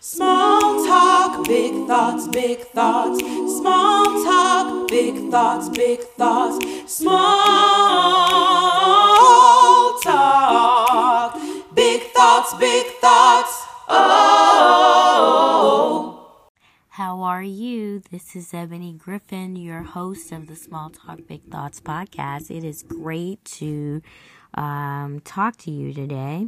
Small talk, big thoughts, big thoughts. Small talk, big thoughts, big thoughts. Small talk, big thoughts, big thoughts. Oh. How are you? This is Ebony Griffin, your host of the Small Talk Big Thoughts podcast. It is great to um, talk to you today.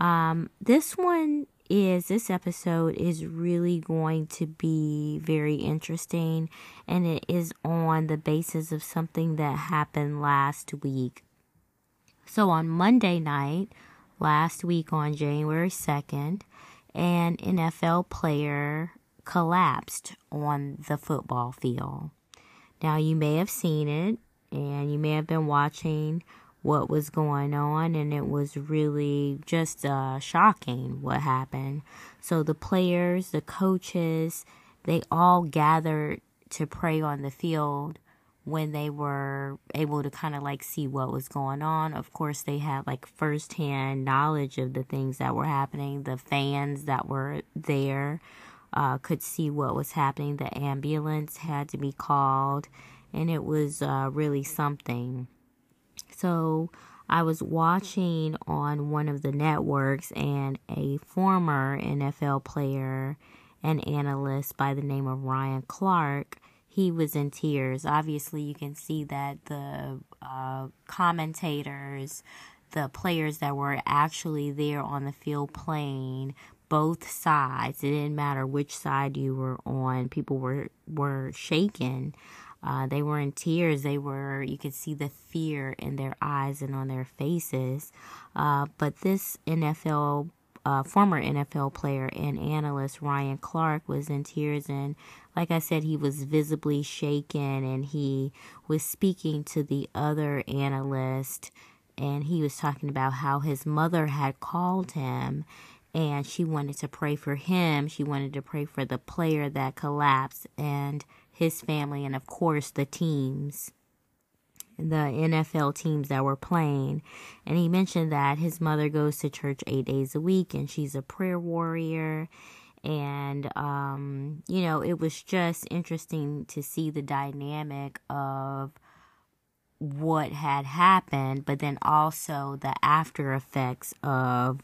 Um, this one is this episode is really going to be very interesting and it is on the basis of something that happened last week. So on Monday night, last week on January 2nd, an NFL player collapsed on the football field. Now you may have seen it and you may have been watching what was going on, and it was really just uh, shocking what happened. So the players, the coaches, they all gathered to pray on the field when they were able to kind of like see what was going on. Of course, they had like firsthand knowledge of the things that were happening. The fans that were there uh, could see what was happening. The ambulance had to be called, and it was uh, really something. So I was watching on one of the networks, and a former NFL player and analyst by the name of Ryan Clark. He was in tears. Obviously, you can see that the uh, commentators, the players that were actually there on the field playing, both sides. It didn't matter which side you were on. People were were shaken. Uh, they were in tears. They were, you could see the fear in their eyes and on their faces. Uh, but this NFL, uh, former NFL player and analyst Ryan Clark was in tears. And like I said, he was visibly shaken and he was speaking to the other analyst. And he was talking about how his mother had called him and she wanted to pray for him. She wanted to pray for the player that collapsed. And his family, and of course the teams, the NFL teams that were playing. And he mentioned that his mother goes to church eight days a week and she's a prayer warrior. And, um, you know, it was just interesting to see the dynamic of what had happened, but then also the after effects of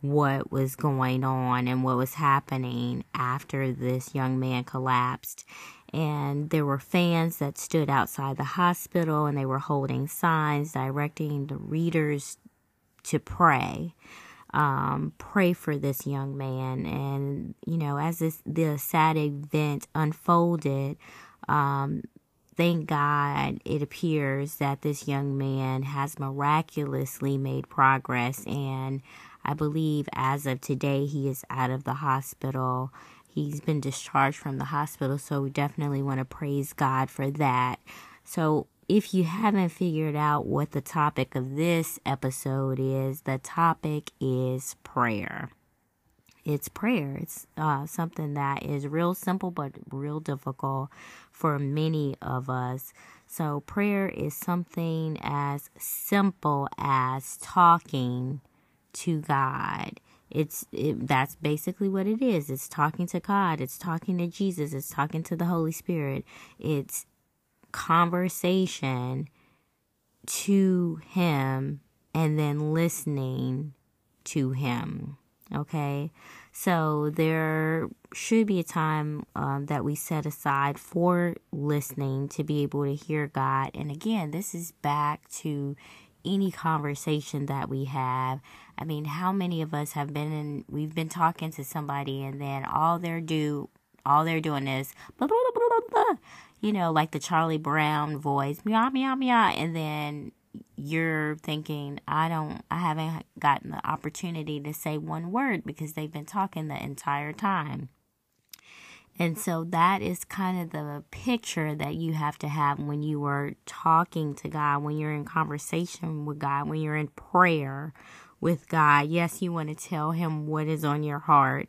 what was going on and what was happening after this young man collapsed and there were fans that stood outside the hospital and they were holding signs directing the readers to pray um, pray for this young man. And you know as this the sad event unfolded um, thank god it appears that this young man has miraculously made progress. And i believe as of today he is out of the hospital He's been discharged from the hospital, so we definitely want to praise God for that. So, if you haven't figured out what the topic of this episode is, the topic is prayer. It's prayer. It's uh, something that is real simple but real difficult for many of us. So, prayer is something as simple as talking to God it's it, that's basically what it is. It's talking to God. It's talking to Jesus. It's talking to the Holy Spirit. It's conversation to Him and then listening to Him. Okay, so there should be a time um, that we set aside for listening to be able to hear God. And again, this is back to any conversation that we have. I mean, how many of us have been in, we've been talking to somebody and then all they're do, all they're doing is blah, blah, blah, blah, blah, you know, like the Charlie Brown voice, meow, meow, meow. And then you're thinking, I don't, I haven't gotten the opportunity to say one word because they've been talking the entire time. And so that is kind of the picture that you have to have when you are talking to God, when you're in conversation with God, when you're in prayer with God. Yes, you want to tell Him what is on your heart,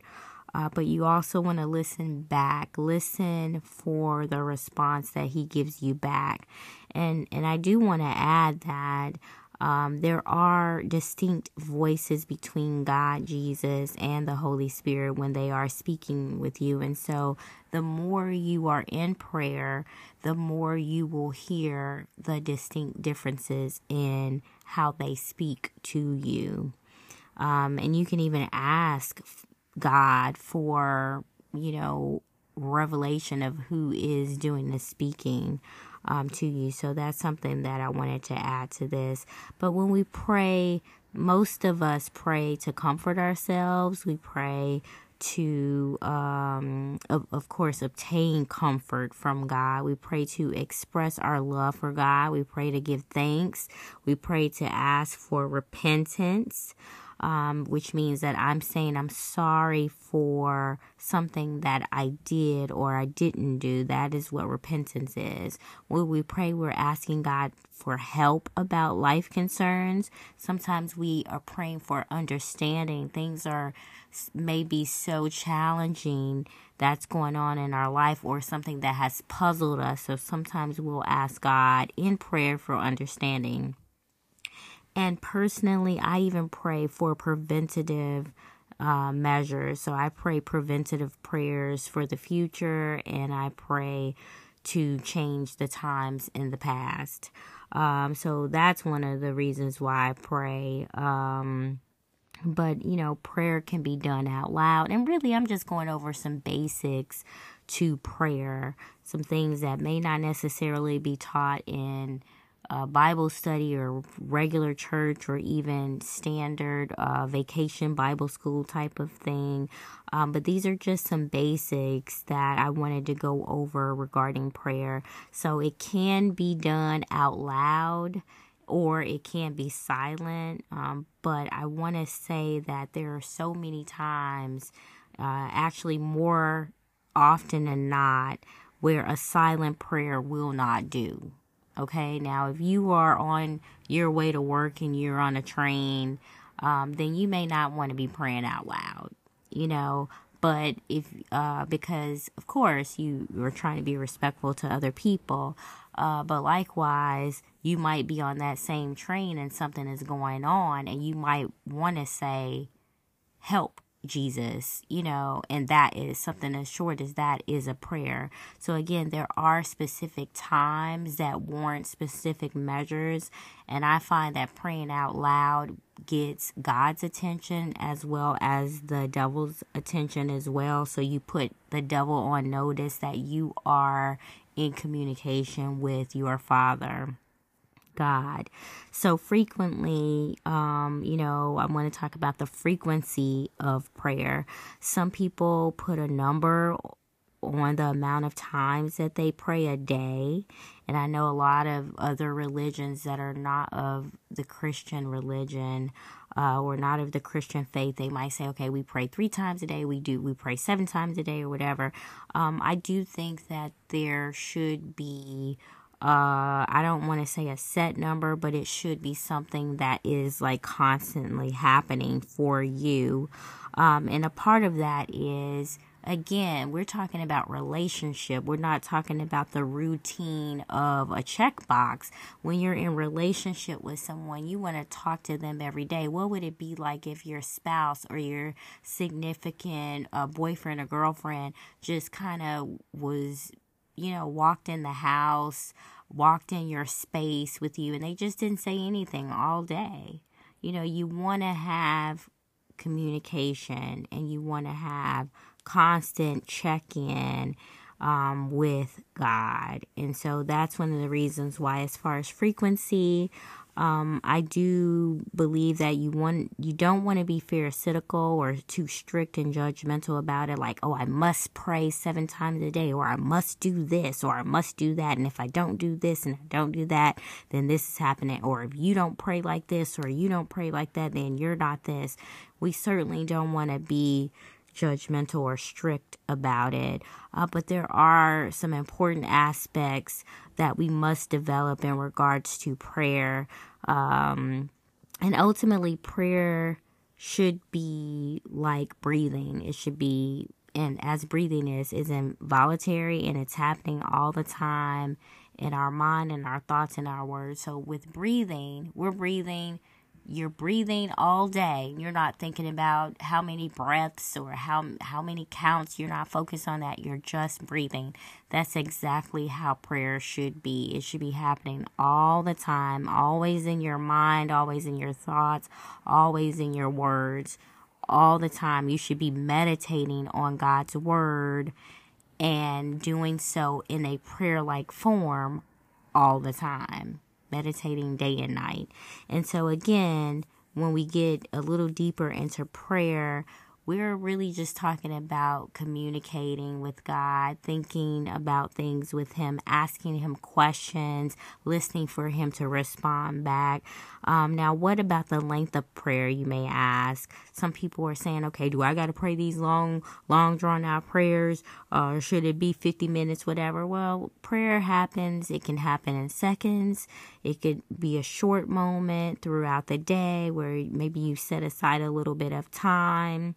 uh, but you also want to listen back. Listen for the response that He gives you back. And and I do want to add that Um, there are distinct voices between God, Jesus, and the Holy Spirit when they are speaking with you. And so the more you are in prayer, the more you will hear the distinct differences in how they speak to you. Um, and you can even ask God for, you know, revelation of who is doing the speaking um, to you. So that's something that I wanted to add to this. But when we pray, most of us pray to comfort ourselves. We pray to, um, of, of course, obtain comfort from God. We pray to express our love for God. We pray to give thanks. We pray to ask for repentance um, which means that I'm saying I'm sorry for something that I did or I didn't do. That is what repentance is. When we pray, we're asking God for help about life concerns. Sometimes we are praying for understanding. Things are maybe so challenging that's going on in our life or something that has puzzled us. So sometimes we'll ask God in prayer for understanding. And personally, I even pray for preventative uh, measures. So I pray preventative prayers for the future and I pray to change the times in the past. Um, so that's one of the reasons why I pray. Um, but you know, prayer can be done out loud. And really, I'm just going over some basics to prayer, some things that may not necessarily be taught in uh, Bible study or regular church or even standard uh, vacation Bible school type of thing. Um, but these are just some basics that I wanted to go over regarding prayer. So it can be done out loud or it can be silent. Um, but I want to say that there are so many times, uh, actually, more often than not, where a silent prayer will not do. Okay, now if you are on your way to work and you're on a train, um, then you may not want to be praying out loud, you know. But if, uh, because of course you are trying to be respectful to other people, uh, but likewise, you might be on that same train and something is going on, and you might want to say, help Jesus, you know, and that is something as short as that is a prayer. So again, there are specific times that warrant specific measures, and I find that praying out loud gets God's attention as well as the devil's attention as well. So you put the devil on notice that you are in communication with your Father. God. So frequently, um, you know, I want to talk about the frequency of prayer. Some people put a number on the amount of times that they pray a day. And I know a lot of other religions that are not of the Christian religion uh, or not of the Christian faith, they might say, okay, we pray three times a day, we do, we pray seven times a day or whatever. Um, I do think that there should be uh, I don't want to say a set number, but it should be something that is like constantly happening for you. Um, and a part of that is, again, we're talking about relationship. We're not talking about the routine of a checkbox. When you're in relationship with someone, you want to talk to them every day. What would it be like if your spouse or your significant uh, boyfriend or girlfriend just kind of was you know, walked in the house, walked in your space with you, and they just didn't say anything all day. You know, you want to have communication and you want to have constant check in um, with God. And so that's one of the reasons why, as far as frequency, um, I do believe that you want you don't want to be pharisaical or too strict and judgmental about it. Like, oh, I must pray seven times a day, or I must do this, or I must do that, and if I don't do this and I don't do that, then this is happening. Or if you don't pray like this, or you don't pray like that, then you're not this. We certainly don't want to be judgmental or strict about it. Uh, but there are some important aspects that we must develop in regards to prayer. Um, and ultimately, prayer should be like breathing, it should be and as breathing is is involuntary and it's happening all the time in our mind and our thoughts and our words. So with breathing, we're breathing you're breathing all day. You're not thinking about how many breaths or how how many counts. You're not focused on that. You're just breathing. That's exactly how prayer should be. It should be happening all the time, always in your mind, always in your thoughts, always in your words, all the time. You should be meditating on God's word and doing so in a prayer like form all the time, meditating day and night. And so, again, when we get a little deeper into prayer, we're really just talking about communicating with God, thinking about things with Him, asking Him questions, listening for Him to respond back. Um, now, what about the length of prayer, you may ask? Some people are saying, okay, do I got to pray these long, long drawn out prayers, or should it be 50 minutes, whatever? Well, prayer happens, it can happen in seconds, it could be a short moment throughout the day where maybe you set aside a little bit of time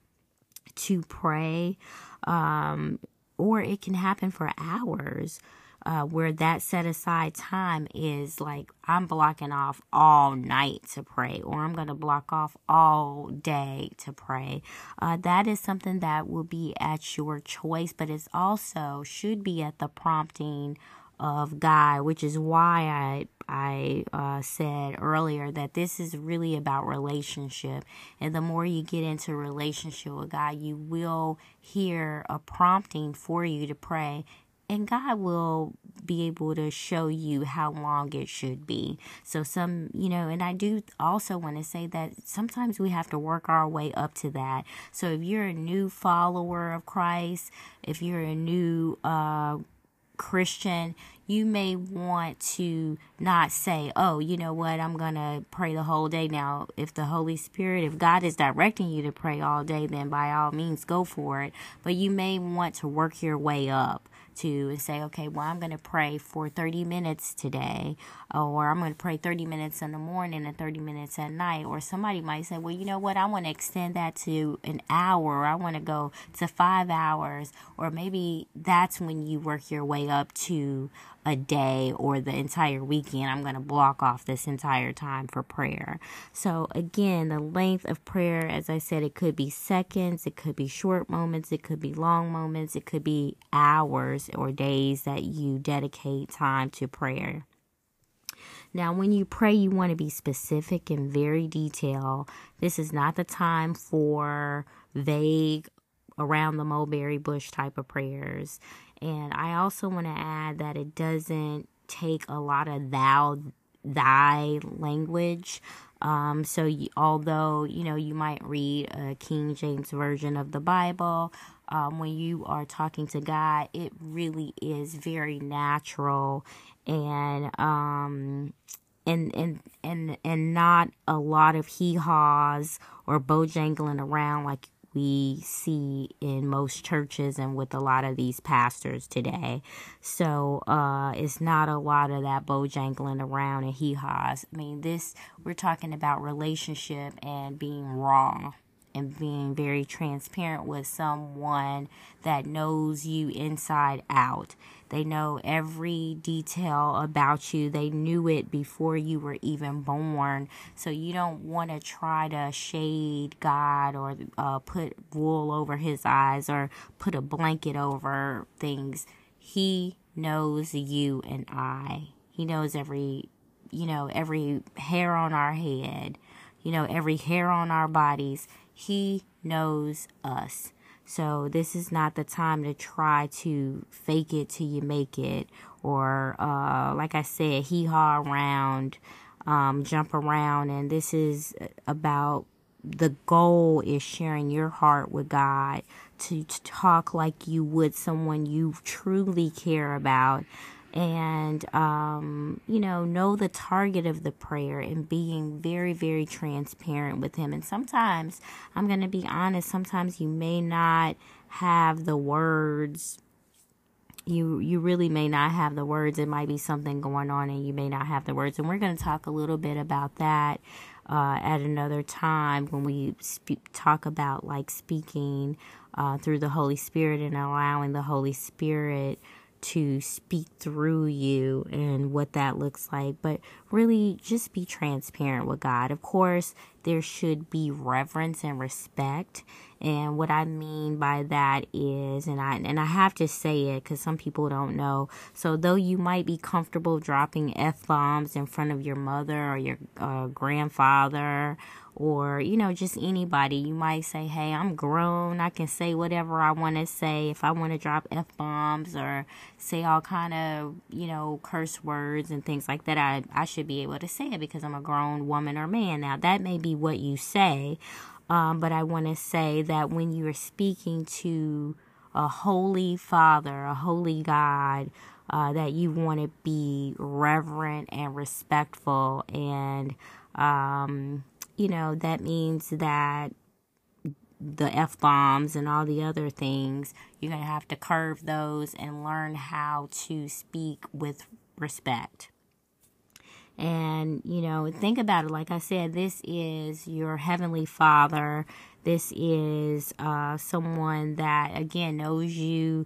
to pray, um, or it can happen for hours. Uh, where that set aside time is like I'm blocking off all night to pray, or I'm going to block off all day to pray. Uh, that is something that will be at your choice, but it's also should be at the prompting of God, which is why I I uh, said earlier that this is really about relationship, and the more you get into relationship with God, you will hear a prompting for you to pray, and God will be able to show you how long it should be. So some, you know, and I do also want to say that sometimes we have to work our way up to that. So if you're a new follower of Christ, if you're a new uh Christian, you may want to not say, oh, you know what, I'm going to pray the whole day. Now, if the Holy Spirit, if God is directing you to pray all day, then by all means go for it. But you may want to work your way up to and say, okay, well, I'm going to pray for 30 minutes today, or I'm going to pray 30 minutes in the morning and 30 minutes at night. Or somebody might say, well, you know what, I want to extend that to an hour, or I want to go to five hours, or maybe that's when you work your way up to a day or the entire weekend. I'm going to block off this entire time for prayer. So, again, the length of prayer, as I said, it could be seconds, it could be short moments, it could be long moments, it could be hours or days that you dedicate time to prayer. Now, when you pray, you want to be specific and very detailed. This is not the time for vague, around the mulberry bush type of prayers. And I also want to add that it doesn't take a lot of thou, thy language. Um, so you, although you know you might read a King James version of the Bible, um, when you are talking to God, it really is very natural and um, and and and and not a lot of hee haws or bojangling around like we see in most churches and with a lot of these pastors today. So uh, it's not a lot of that bojangling around and hee haws. I mean, this, we're talking about relationship and being wrong and being very transparent with someone that knows you inside out. They know every detail about you. They knew it before you were even born. So you don't want to try to shade God or uh, put wool over his eyes or put a blanket over things. He knows you and I. He knows every, you know, every hair on our head, you know, every hair on our bodies. He knows us. So this is not the time to try to fake it till you make it, or uh, like I said, hee haw around, um, jump around, and this is about the goal is sharing your heart with God to, to talk like you would someone you truly care about and um, you know know the target of the prayer and being very very transparent with him. And sometimes i'm going to be honest sometimes you may not have the words. You you really may not have the words. It might be something going on and you may not have the words. And we're going to talk a little bit about that uh, at another time when we talk about like speaking uh, through the Holy Spirit and allowing the Holy Spirit to speak through you and what that looks like. But really, just be transparent with God. Of course, there should be reverence and respect. And what I mean by that is, and I and I have to say it because some people don't know. So though you might be comfortable dropping f bombs in front of your mother or your uh, grandfather or you know just anybody. You might say hey i'm grown. I can say whatever i want to say. If i want to drop f-bombs or say all kind of you know curse words and things like that i i should be able to say it because i'm a grown woman or man. Now that may be what you say um, but i want to say that when you are speaking to a holy father a holy god uh, that you want to be reverent and respectful and um, you know, that means that the F bombs and all the other things, you're going to have to curve those and learn how to speak with respect. And, you know, think about it. Like I said, this is your Heavenly Father. This is uh, someone that, again, knows you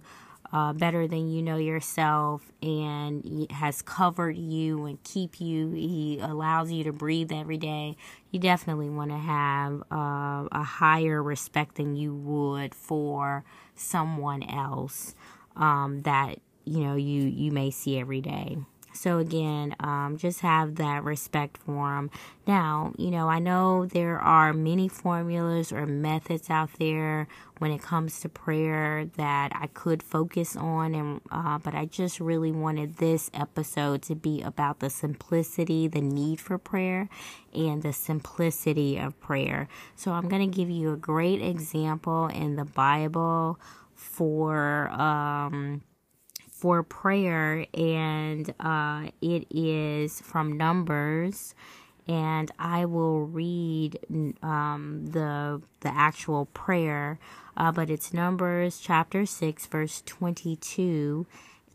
uh, better than you know yourself and has covered you and keep you. He allows you to breathe every day. You definitely want to have uh, a higher respect than you would for someone else um, that you know you you may see every day so again, um, just have that respect for them. Now, you know, I know there are many formulas or methods out there when it comes to prayer that I could focus on, and uh, but I just really wanted this episode to be about the simplicity, the need for prayer, and the simplicity of prayer. So I'm going to give you a great example in the Bible for. Um, for prayer, and uh, it is from Numbers. And I will read um, the the actual prayer, uh, but it's Numbers chapter six, verse twenty two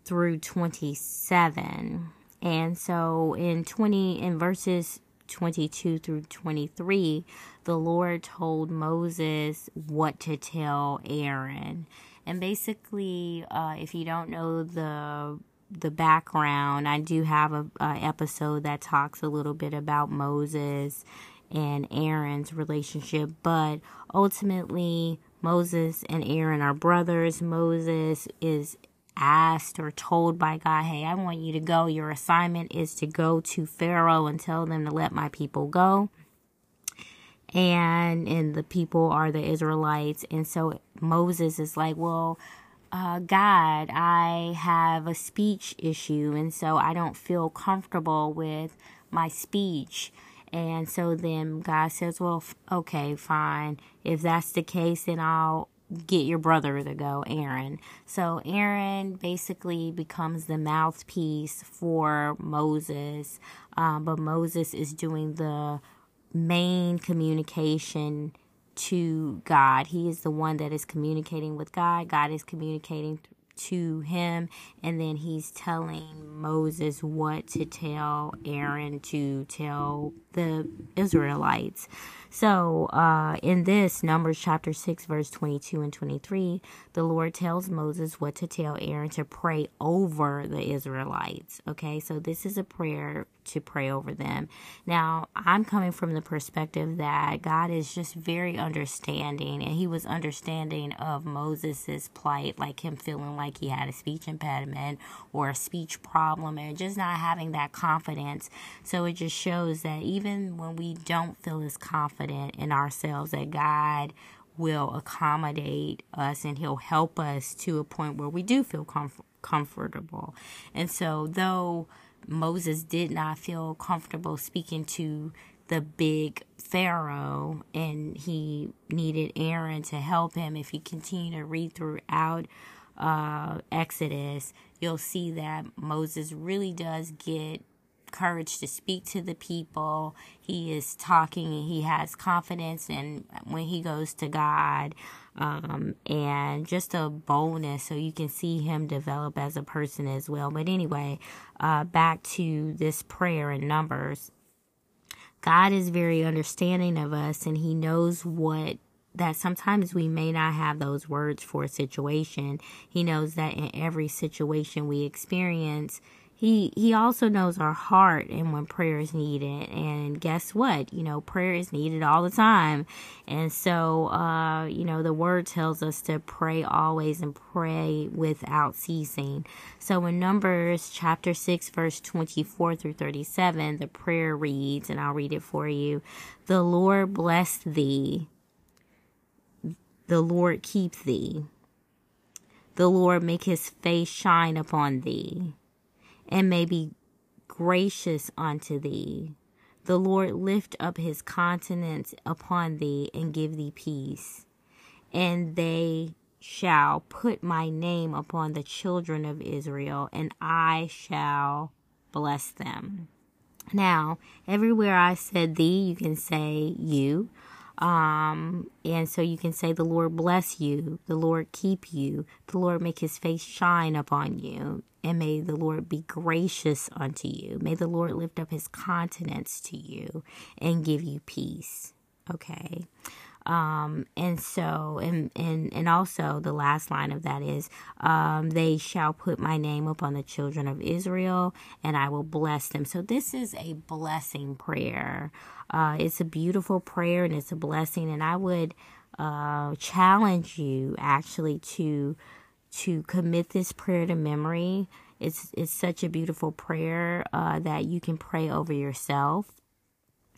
through twenty seven. And so in twenty in verses 22 through 23, the Lord told Moses what to tell Aaron. And basically, uh, if you don't know the the background, I do have a, a episode that talks a little bit about Moses and Aaron's relationship, but ultimately Moses and Aaron are brothers. Moses is asked or told by God, Hey, I want you to go. Your assignment is to go to Pharaoh and tell them to let my people go and and the people are the Israelites. And so Moses is like, well, uh, God, I have a speech issue, and so I don't feel comfortable with my speech. And so then God says, well, okay, fine. If that's the case, then I'll get your brother to go, Aaron. So Aaron basically becomes the mouthpiece for Moses, um, but Moses is doing the main communication to God. He is the one that is communicating with God. God is communicating to him, and then he's telling Moses what to tell Aaron to tell the Israelites. So, uh, in this, Numbers chapter 6, verse 22 and 23, the Lord tells Moses what to tell Aaron to pray over the Israelites. Okay, so this is a prayer to pray over them. Now, I'm coming from the perspective that God is just very understanding, and He was understanding of Moses's plight, like him feeling like he had a speech impediment or a speech problem, and just not having that confidence. So it just shows that even when we don't feel as confident in ourselves, that God will accommodate us and He'll help us to a point where we do feel comf- comfortable. And so, though Moses did not feel comfortable speaking to the big Pharaoh and he needed Aaron to help him. If you continue to read throughout uh, Exodus, you'll see that Moses really does get courage to speak to the people. He is talking he has confidence and when he goes to God um, and just a boldness so you can see him develop as a person as well. But anyway, uh, back to this prayer in Numbers. God is very understanding of us and he knows what that sometimes we may not have those words for a situation. He knows that in every situation we experience, he he also knows our heart and when prayer is needed. And guess what? You know prayer is needed all the time. And so uh you know the word tells us to pray always and pray without ceasing. So in numbers chapter 6 verse 24 through 37 the prayer reads and I'll read it for you. The lord bless thee. The lord keep thee. The lord make his face shine upon thee and may be gracious unto thee. The Lord lift up his countenance upon thee and give thee peace. And they shall put my name upon the children of Israel, and I shall bless them. Now, everywhere I said thee, you can say you. Um, and so you can say, The Lord bless you, the Lord keep you, the Lord make his face shine upon you, and may the Lord be gracious unto you. May the Lord lift up his countenance to you and give you peace. Okay. Um, and so, and, and, and also the last line of that is, um, they shall put my name upon the children of Israel and I will bless them. So this is a blessing prayer. Uh, it's a beautiful prayer and it's a blessing. And I would, uh, challenge you actually to, to commit this prayer to memory. It's, it's such a beautiful prayer, uh, that you can pray over yourself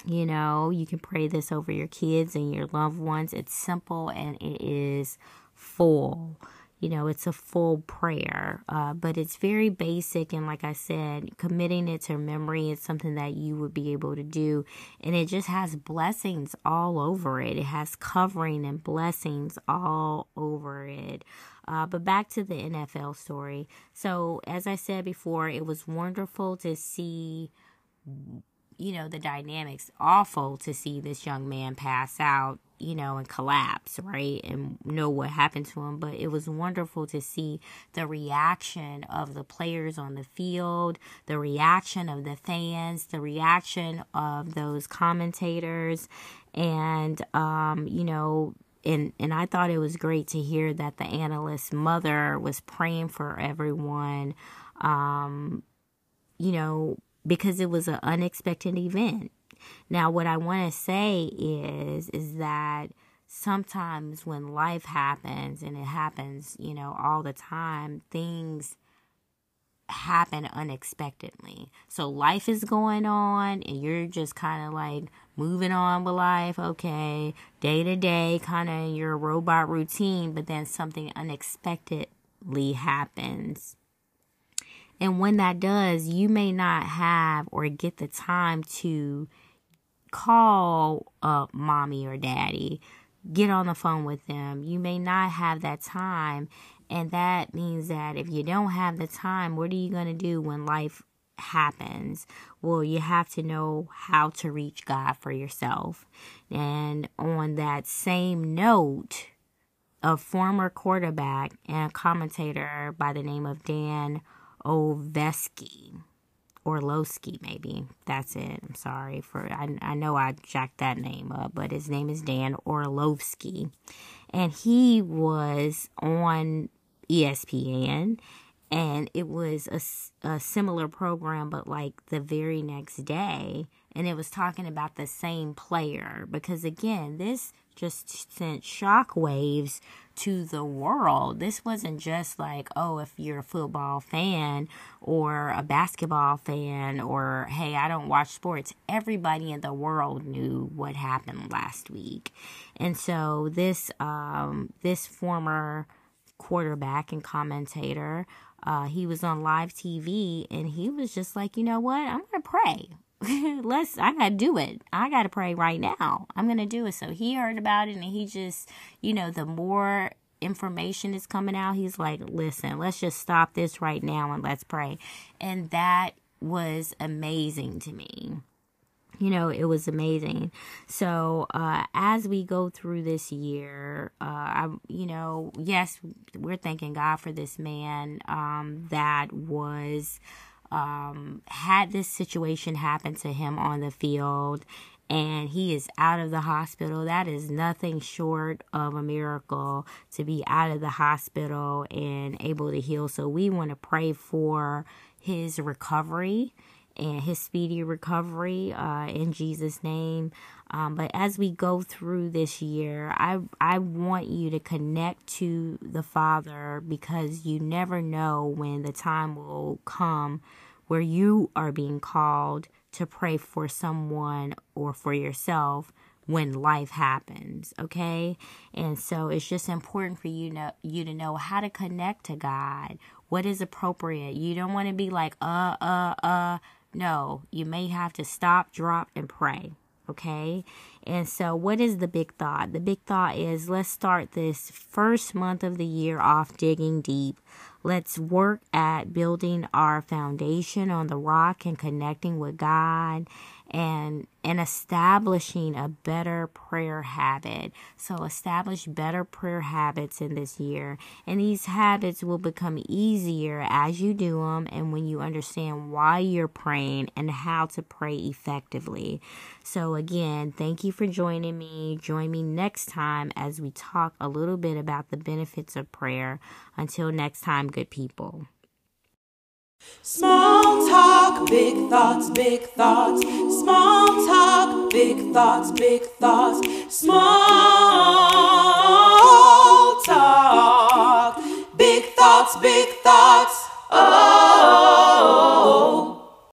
you know, you can pray this over your kids and your loved ones. It's simple and it is full. You know, it's a full prayer, uh, but it's very basic. And like I said, committing it to memory is something that you would be able to do. And it just has blessings all over it, it has covering and blessings all over it. Uh, but back to the NFL story. So, as I said before, it was wonderful to see you know, the dynamics awful to see this young man pass out, you know, and collapse, right? And know what happened to him. But it was wonderful to see the reaction of the players on the field, the reaction of the fans, the reaction of those commentators. And, um, you know, and and I thought it was great to hear that the analyst's mother was praying for everyone. Um, you know, because it was an unexpected event. Now, what I want to say is, is that sometimes when life happens and it happens, you know, all the time, things happen unexpectedly. So life is going on and you're just kind of like moving on with life, okay, day to day, kind of your robot routine, but then something unexpectedly happens and when that does, you may not have or get the time to call up mommy or daddy, get on the phone with them. You may not have that time. And that means that if you don't have the time, what are you going to do when life happens? Well, you have to know how to reach God for yourself. And on that same note, a former quarterback and commentator by the name of Dan Orlovsky. Orlovsky, maybe. That's it. I'm sorry for, I, I know I jacked that name up, but his name is Dan Orlovsky. And he was on ESPN and it was a, a similar program, but like the very next day. And it was talking about the same player because, again, this just sent shockwaves to the world. This wasn't just like, oh, if you're a football fan or a basketball fan or hey, I don't watch sports. Everybody in the world knew what happened last week. And so this um this former quarterback and commentator uh, he was on live TV and he was just like, you know what? I'm going to pray. let's I gotta do it. I gotta pray right now. I'm gonna do it. So he heard about it and he just, you know, the more information is coming out, he's like, listen, let's just stop this right now and let's pray. And that was amazing to me. You know, it was amazing. So, uh, as we go through this year, uh, I, you know, yes, we're thanking God for this man, um, that was, um, had this situation happen to him on the field and he is out of the hospital. That is nothing short of a miracle to be out of the hospital and able to heal. So we want to pray for his recovery and his speedy recovery uh, in Jesus' name. Um, but as we go through this year, I I want you to connect to the Father because you never know when the time will come where you are being called to pray for someone or for yourself when life happens okay and so it's just important for you know you to know how to connect to god what is appropriate you don't want to be like uh uh uh no you may have to stop drop and pray okay? And so what is the big thought? The big thought is let's start this first month of the year off digging deep. Let's work at building our foundation on the rock and connecting with God and and establishing a better prayer habit. So establish better prayer habits in this year. And these habits will become easier as you do them and when you understand why you're praying and how to pray effectively. So again, thank you for joining me. Join me next time as we talk a little bit about the benefits of prayer. Until next time, good people. Small talk, big thoughts, big thoughts. Small talk, big thoughts, big thoughts. Small talk, big thoughts, big thoughts. Oh.